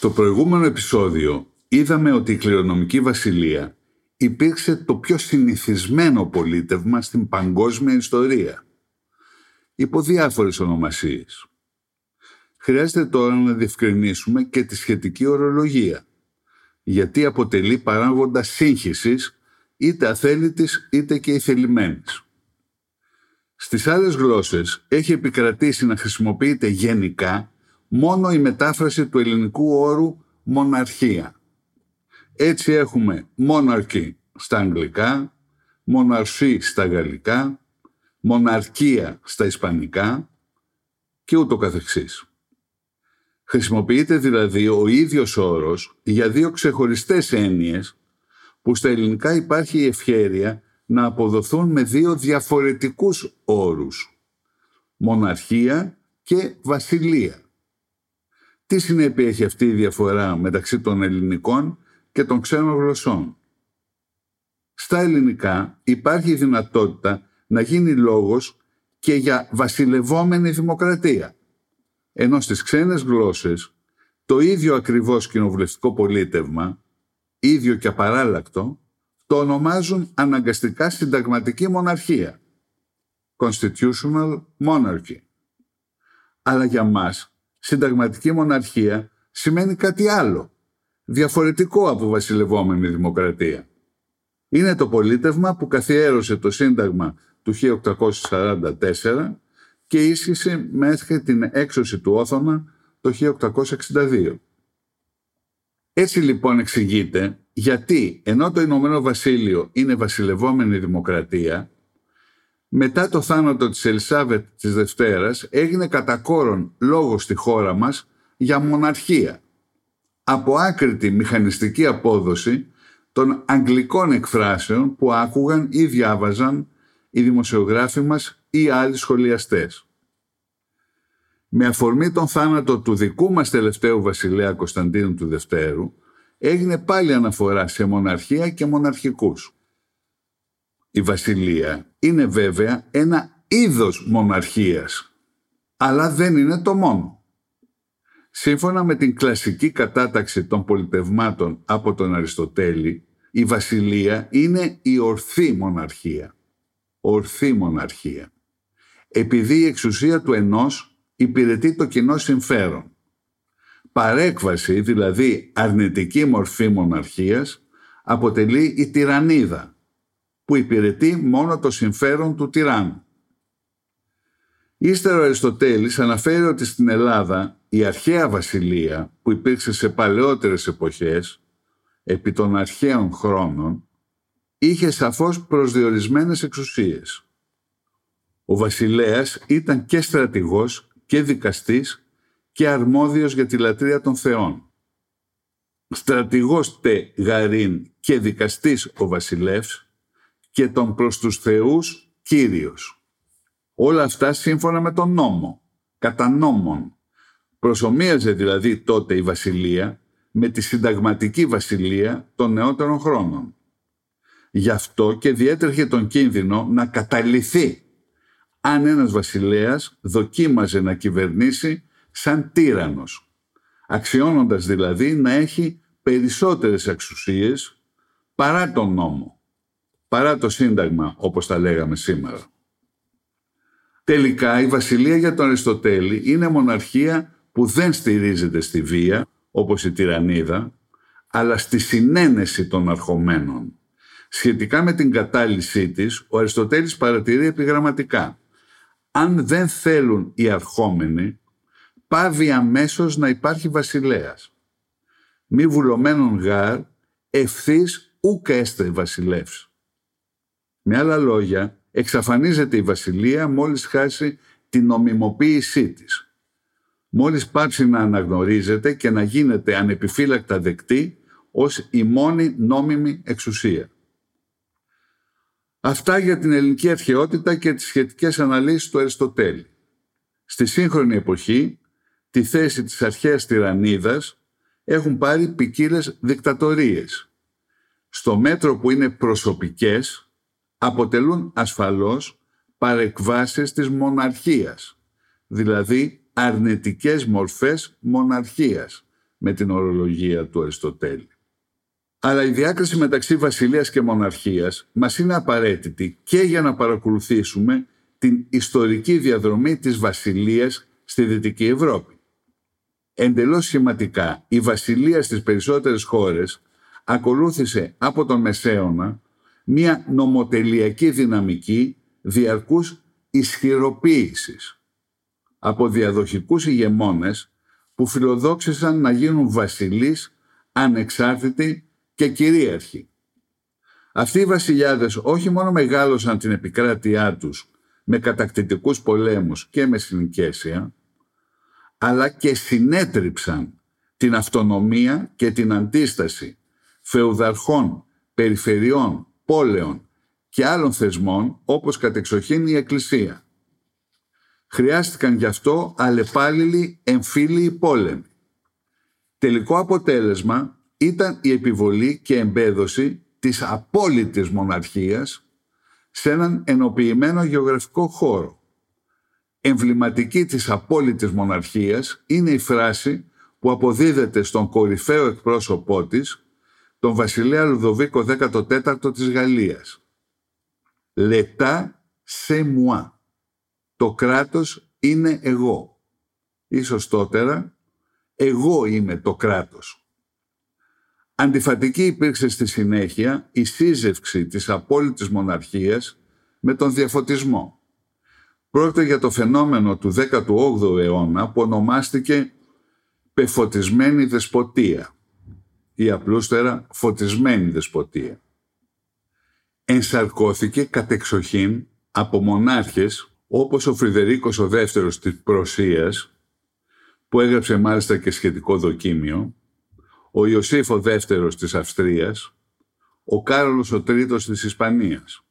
Στο προηγούμενο επεισόδιο είδαμε ότι η κληρονομική βασιλεία υπήρξε το πιο συνηθισμένο πολίτευμα στην παγκόσμια ιστορία. Υπό διάφορες ονομασίες. Χρειάζεται τώρα να διευκρινίσουμε και τη σχετική ορολογία, γιατί αποτελεί παράγοντα σύγχυσης είτε αθέλητης είτε και ηθελημένης. Στις άλλες γλώσσες έχει επικρατήσει να χρησιμοποιείται γενικά μόνο η μετάφραση του ελληνικού όρου μοναρχία. Έτσι έχουμε monarchy στα αγγλικά, μοναρσί στα γαλλικά, μοναρκία στα ισπανικά και ούτω καθεξής. Χρησιμοποιείται δηλαδή ο ίδιος όρος για δύο ξεχωριστές έννοιες που στα ελληνικά υπάρχει η ευχέρεια να αποδοθούν με δύο διαφορετικούς όρους. Μοναρχία και βασιλεία. Τι συνέπεια έχει αυτή η διαφορά μεταξύ των ελληνικών και των ξένων γλωσσών; Στα ελληνικά υπάρχει η δυνατότητα να γίνει λόγος και για βασιλευόμενη δημοκρατία. Ενώ στις ξένες γλώσσες το ίδιο ακριβώς κοινοβουλευτικό πολίτευμα, ίδιο και απαράλλακτο, το ονομάζουν αναγκαστικά συνταγματική μοναρχία. Constitutional Monarchy. Αλλά για μας συνταγματική μοναρχία σημαίνει κάτι άλλο, διαφορετικό από βασιλευόμενη δημοκρατία. Είναι το πολίτευμα που καθιέρωσε το Σύνταγμα του 1844 και ίσχυσε μέχρι την έξωση του Όθωνα το 1862. Έτσι λοιπόν εξηγείται γιατί ενώ το Ηνωμένο Βασίλειο είναι βασιλευόμενη δημοκρατία, μετά το θάνατο της Ελισάβετ της Δευτέρας έγινε κατά κόρον λόγο στη χώρα μας για μοναρχία. Από άκρητη μηχανιστική απόδοση των αγγλικών εκφράσεων που άκουγαν ή διάβαζαν οι δημοσιογράφοι μας ή άλλοι σχολιαστές. Με αφορμή τον θάνατο του δικού μας τελευταίου βασιλέα Κωνσταντίνου του Δευτέρου έγινε πάλι αναφορά σε μοναρχία και μοναρχικούς. Η βασιλεία είναι βέβαια ένα είδος μοναρχίας, αλλά δεν είναι το μόνο. Σύμφωνα με την κλασική κατάταξη των πολιτευμάτων από τον Αριστοτέλη, η βασιλεία είναι η ορθή μοναρχία. Ορθή μοναρχία. Επειδή η εξουσία του ενός υπηρετεί το κοινό συμφέρον. Παρέκβαση, δηλαδή αρνητική μορφή μοναρχίας, αποτελεί η τυραννίδα, που υπηρετεί μόνο το συμφέρον του τυράννου. Ύστερα ο Αριστοτέλης αναφέρει ότι στην Ελλάδα η αρχαία βασιλεία που υπήρξε σε παλαιότερες εποχές, επί των αρχαίων χρόνων, είχε σαφώς προσδιορισμένες εξουσίες. Ο βασιλέας ήταν και στρατηγός και δικαστής και αρμόδιος για τη λατρεία των θεών. Στρατηγός τε γαρίν και δικαστής ο βασιλεύς και τον προς τους θεούς Κύριος. Όλα αυτά σύμφωνα με τον νόμο, κατά νόμων. Προσωμίαζε δηλαδή τότε η βασιλεία με τη συνταγματική βασιλεία των νεότερων χρόνων. Γι' αυτό και διέτρεχε τον κίνδυνο να καταληθεί αν ένας βασιλέας δοκίμαζε να κυβερνήσει σαν τύρανος, αξιώνοντας δηλαδή να έχει περισσότερες εξουσίες παρά τον νόμο, παρά το Σύνταγμα όπως τα λέγαμε σήμερα. Τελικά η βασιλεία για τον Αριστοτέλη είναι μοναρχία που δεν στηρίζεται στη βία, όπως η τυραννίδα, αλλά στη συνένεση των αρχομένων. Σχετικά με την κατάλυσή της, ο Αριστοτέλης παρατηρεί επιγραμματικά. Αν δεν θέλουν οι αρχόμενοι, πάβει αμέσως να υπάρχει βασιλέας. Μη βουλωμένον γάρ, ευθύς ούκ έστε βασιλεύς. Με άλλα λόγια, εξαφανίζεται η βασιλεία μόλις χάσει την νομιμοποίησή της. Μόλις πάψει να αναγνωρίζεται και να γίνεται ανεπιφύλακτα δεκτή ως η μόνη νόμιμη εξουσία. Αυτά για την ελληνική αρχαιότητα και τις σχετικές αναλύσεις του Αριστοτέλη. Στη σύγχρονη εποχή, τη θέση της αρχαίας τυραννίδας έχουν πάρει ποικίλες δικτατορίες. Στο μέτρο που είναι προσωπικές, αποτελούν ασφαλώς παρεκβάσεις της μοναρχίας, δηλαδή αρνητικές μορφές μοναρχίας, με την ορολογία του Αριστοτέλη. Αλλά η διάκριση μεταξύ βασιλείας και μοναρχίας μας είναι απαραίτητη και για να παρακολουθήσουμε την ιστορική διαδρομή της βασιλείας στη Δυτική Ευρώπη. Εντελώς σχηματικά, η βασιλεία στις περισσότερες χώρες ακολούθησε από τον Μεσαίωνα μια νομοτελειακή δυναμική διαρκούς ισχυροποίησης από διαδοχικούς ηγεμόνες που φιλοδόξησαν να γίνουν βασιλείς ανεξάρτητοι και κυρίαρχοι. Αυτοί οι βασιλιάδες όχι μόνο μεγάλωσαν την επικράτειά τους με κατακτητικούς πολέμους και με συνοικέσια, αλλά και συνέτριψαν την αυτονομία και την αντίσταση φεουδαρχών, περιφερειών, πόλεων και άλλων θεσμών όπως κατεξοχήν η Εκκλησία. Χρειάστηκαν γι' αυτό αλλεπάλληλοι εμφύλιοι πόλεμοι. Τελικό αποτέλεσμα ήταν η επιβολή και εμπέδωση της απόλυτης μοναρχίας σε έναν ενοποιημένο γεωγραφικό χώρο. Εμβληματική της απόλυτης μοναρχίας είναι η φράση που αποδίδεται στον κορυφαίο εκπρόσωπό της, τον βασιλέα Λουδοβίκο 14ο της Γαλλίας. «Λετά σε μουά». Το κράτος είναι εγώ. Ίσως τότερα, εγώ είμαι το κράτος. Αντιφατική υπήρξε στη συνέχεια η σύζευξη της απόλυτης μοναρχίας με τον διαφωτισμό. Πρόκειται για το φαινόμενο του 18ου αιώνα που ονομάστηκε πεφωτισμένη δεσποτεία ή απλούστερα φωτισμένη δεσποτεία. Ενσαρκώθηκε κατεξοχήν από μονάρχες όπως ο Φρυδερίκος ο δεύτερος της Προσίας που έγραψε μάλιστα και σχετικό δοκίμιο ο Ιωσήφ ο δεύτερος της Αυστρίας, ο Κάρολος ο τρίτος της Ισπανίας.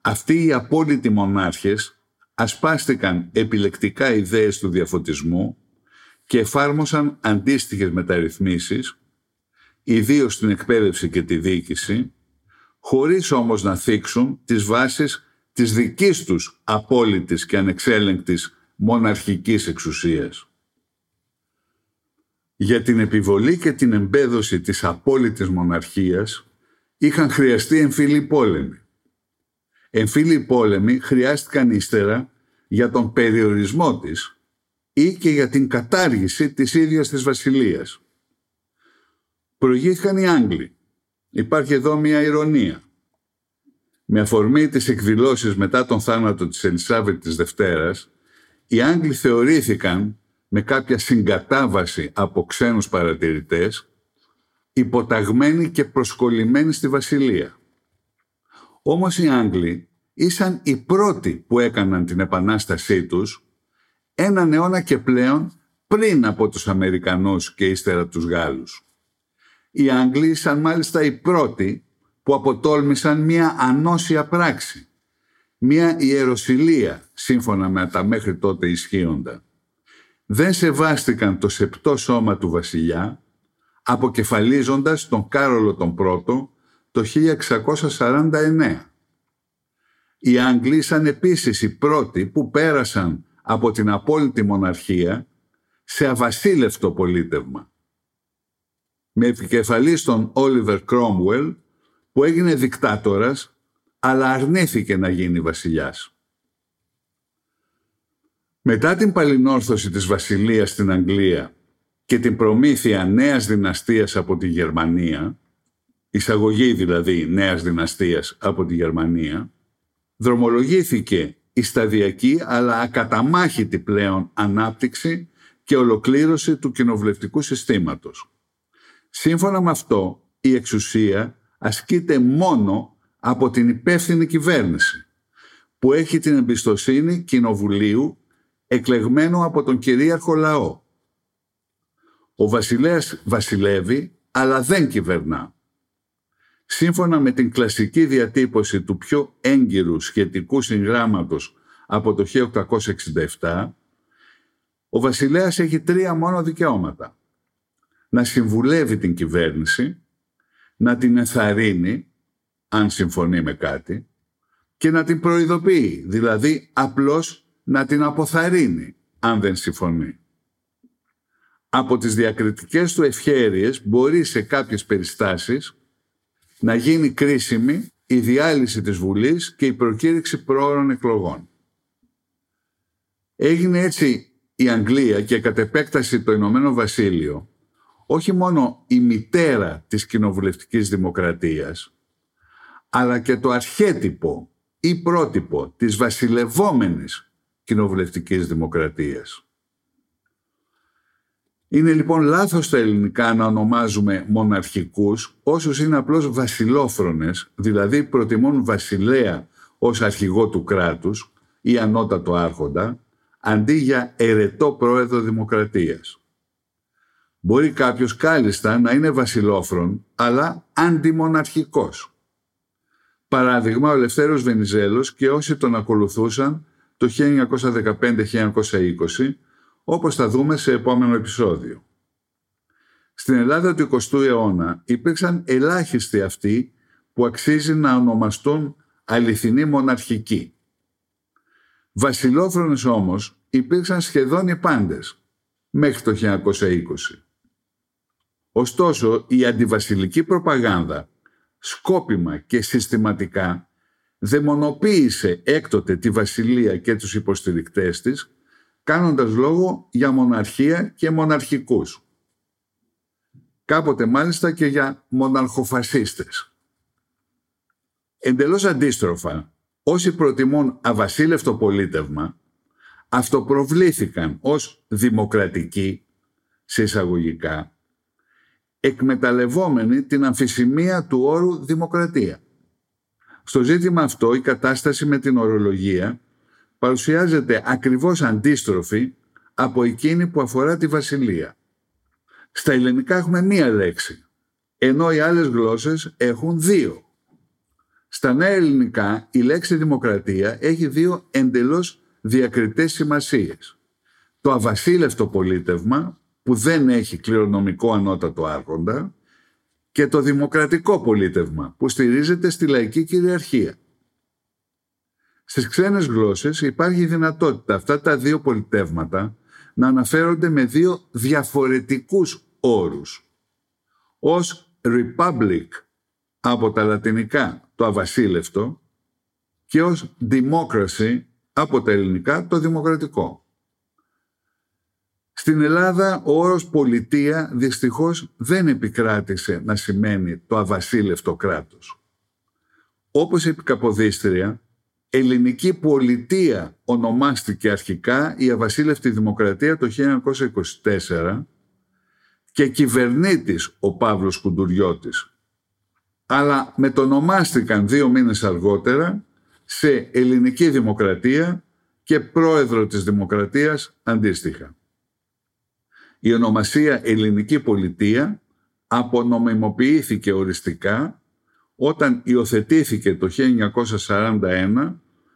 Αυτοί οι απόλυτοι μονάρχες ασπάστηκαν επιλεκτικά ιδέες του διαφωτισμού και εφάρμοσαν αντίστοιχες μεταρρυθμίσεις, ιδίως στην εκπαίδευση και τη διοίκηση, χωρίς όμως να θίξουν τις βάσεις της δικής τους απόλυτης και ανεξέλεγκτης μοναρχικής εξουσίας για την επιβολή και την εμπέδωση της απόλυτης μοναρχίας είχαν χρειαστεί εμφύλοι πόλεμοι. Εμφύλοι πόλεμοι χρειάστηκαν ύστερα για τον περιορισμό της ή και για την κατάργηση της ίδιας της βασιλείας. Προηγήθηκαν οι Άγγλοι. Υπάρχει εδώ μια ηρωνία. Με αφορμή τις εκδηλώσεις μετά τον θάνατο της Ελισάβετ της Δευτέρας, οι Άγγλοι θεωρήθηκαν με κάποια συγκατάβαση από ξένους παρατηρητές, υποταγμένοι και προσκολλημένοι στη Βασιλεία. Όμως οι Άγγλοι ήσαν οι πρώτοι που έκαναν την επανάστασή τους έναν αιώνα και πλέον πριν από τους Αμερικανούς και ύστερα τους Γάλλους. Οι Άγγλοι ήσαν μάλιστα οι πρώτοι που αποτόλμησαν μία ανώσια πράξη, μία ιεροσιλία σύμφωνα με τα μέχρι τότε ισχύοντα δεν σεβάστηκαν το σεπτό σώμα του βασιλιά, αποκεφαλίζοντας τον Κάρολο τον Πρώτο το 1649. Οι Άγγλοι ήσαν επίσης οι πρώτοι που πέρασαν από την απόλυτη μοναρχία σε αβασίλευτο πολίτευμα. Με επικεφαλής τον Όλιβερ Κρόμουελ που έγινε δικτάτορας αλλά αρνήθηκε να γίνει βασιλιάς. Μετά την παλινόρθωση της βασιλείας στην Αγγλία και την προμήθεια νέας δυναστείας από τη Γερμανία, εισαγωγή δηλαδή νέας δυναστείας από τη Γερμανία, δρομολογήθηκε η σταδιακή αλλά ακαταμάχητη πλέον ανάπτυξη και ολοκλήρωση του κοινοβουλευτικού συστήματος. Σύμφωνα με αυτό, η εξουσία ασκείται μόνο από την υπεύθυνη κυβέρνηση, που έχει την εμπιστοσύνη κοινοβουλίου εκλεγμένο από τον κυρίαρχο λαό. Ο βασιλέας βασιλεύει, αλλά δεν κυβερνά. Σύμφωνα με την κλασική διατύπωση του πιο έγκυρου σχετικού συγγράμματος από το 1867, ο βασιλέας έχει τρία μόνο δικαιώματα. Να συμβουλεύει την κυβέρνηση, να την εθαρρύνει, αν συμφωνεί με κάτι, και να την προειδοποιεί, δηλαδή απλώς να την αποθαρρύνει, αν δεν συμφωνεί. Από τις διακριτικές του ευχέρειες μπορεί σε κάποιες περιστάσεις να γίνει κρίσιμη η διάλυση της Βουλής και η προκήρυξη πρόωρων εκλογών. Έγινε έτσι η Αγγλία και κατ' επέκταση το Ηνωμένο Βασίλειο όχι μόνο η μητέρα της κοινοβουλευτικής δημοκρατίας, αλλά και το αρχέτυπο ή πρότυπο της βασιλευόμενης κοινοβουλευτικής δημοκρατίας. Είναι λοιπόν λάθος στα ελληνικά να ονομάζουμε μοναρχικούς όσους είναι απλώς βασιλόφρονες, δηλαδή προτιμούν βασιλέα ως αρχηγό του κράτους ή ανώτατο άρχοντα, αντί για ερετό πρόεδρο δημοκρατίας. Μπορεί κάποιος κάλλιστα να είναι βασιλόφρον, αλλά αντιμοναρχικός. Παράδειγμα, ο Ελευθέρος Βενιζέλος και όσοι τον ακολουθούσαν το 1915-1920, όπως θα δούμε σε επόμενο επεισόδιο. Στην Ελλάδα του 20ου αιώνα υπήρξαν ελάχιστοι αυτοί που αξίζει να ονομαστούν αληθινοί μοναρχικοί. Βασιλόφρονες όμως υπήρξαν σχεδόν οι πάντες μέχρι το 1920. Ωστόσο, η αντιβασιλική προπαγάνδα σκόπιμα και συστηματικά δαιμονοποίησε έκτοτε τη βασιλεία και τους υποστηρικτές της κάνοντας λόγο για μοναρχία και μοναρχικούς. Κάποτε μάλιστα και για μοναρχοφασίστες. Εντελώς αντίστροφα, όσοι προτιμούν αβασίλευτο πολίτευμα, αυτοπροβλήθηκαν ως δημοκρατικοί, σε εισαγωγικά, εκμεταλλευόμενοι την αμφισημία του όρου δημοκρατία. Στο ζήτημα αυτό η κατάσταση με την ορολογία παρουσιάζεται ακριβώς αντίστροφη από εκείνη που αφορά τη βασιλεία. Στα ελληνικά έχουμε μία λέξη, ενώ οι άλλες γλώσσες έχουν δύο. Στα νέα ελληνικά η λέξη δημοκρατία έχει δύο εντελώς διακριτές σημασίες. Το αβασίλευτο πολίτευμα που δεν έχει κληρονομικό ανώτατο άρχοντα και το δημοκρατικό πολίτευμα που στηρίζεται στη λαϊκή κυριαρχία. Στις ξένες γλώσσες υπάρχει η δυνατότητα αυτά τα δύο πολιτεύματα να αναφέρονται με δύο διαφορετικούς όρους. Ως republic από τα λατινικά το αβασίλευτο και ως democracy από τα ελληνικά το δημοκρατικό. Στην Ελλάδα ο όρος πολιτεία δυστυχώς δεν επικράτησε να σημαίνει το αβασίλευτο κράτος. Όπως είπε Καποδίστρια, ελληνική πολιτεία ονομάστηκε αρχικά η Αβασίλευτη Δημοκρατία το 1924 και κυβερνήτης ο Παύλος Κουντουριώτης. Αλλά μετονομάστηκαν δύο μήνες αργότερα σε Ελληνική Δημοκρατία και Πρόεδρο της Δημοκρατίας αντίστοιχα. Η ονομασία Ελληνική Πολιτεία απονομιμοποιήθηκε οριστικά όταν υιοθετήθηκε το 1941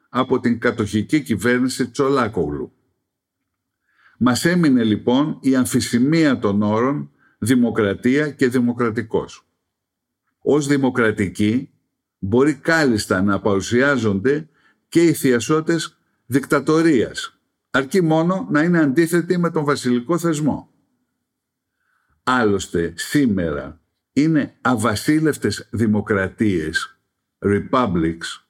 από την κατοχική κυβέρνηση Τσολάκογλου. Μας έμεινε λοιπόν η αμφισημία των όρων δημοκρατία και δημοκρατικός. Ως δημοκρατικοί μπορεί κάλλιστα να παρουσιάζονται και οι θειασότες δικτατορίας, αρκεί μόνο να είναι αντίθετη με τον βασιλικό θεσμό. Άλλωστε, σήμερα είναι αβασίλευτες δημοκρατίες, republics,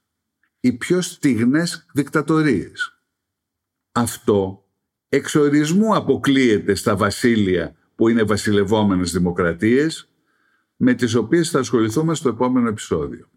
οι πιο στιγνές δικτατορίες. Αυτό εξορισμού αποκλείεται στα βασίλεια που είναι βασιλευόμενες δημοκρατίες, με τις οποίες θα ασχοληθούμε στο επόμενο επεισόδιο.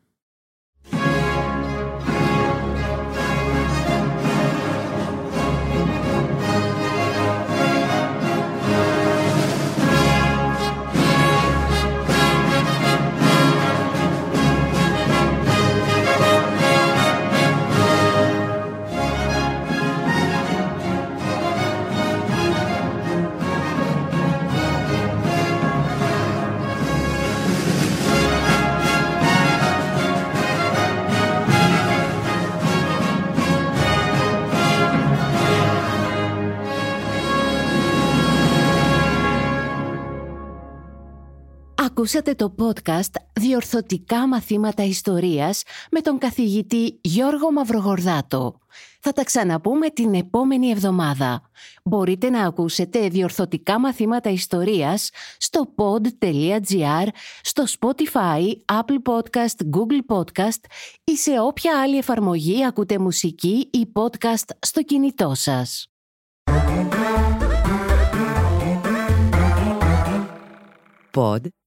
Ακούσατε το podcast «Διορθωτικά μαθήματα ιστορίας» με τον καθηγητή Γιώργο Μαυρογορδάτο. Θα τα ξαναπούμε την επόμενη εβδομάδα. Μπορείτε να ακούσετε διορθωτικά μαθήματα ιστορίας στο pod.gr, στο Spotify, Apple Podcast, Google Podcast ή σε όποια άλλη εφαρμογή ακούτε μουσική ή podcast στο κινητό σας. Pod.gr.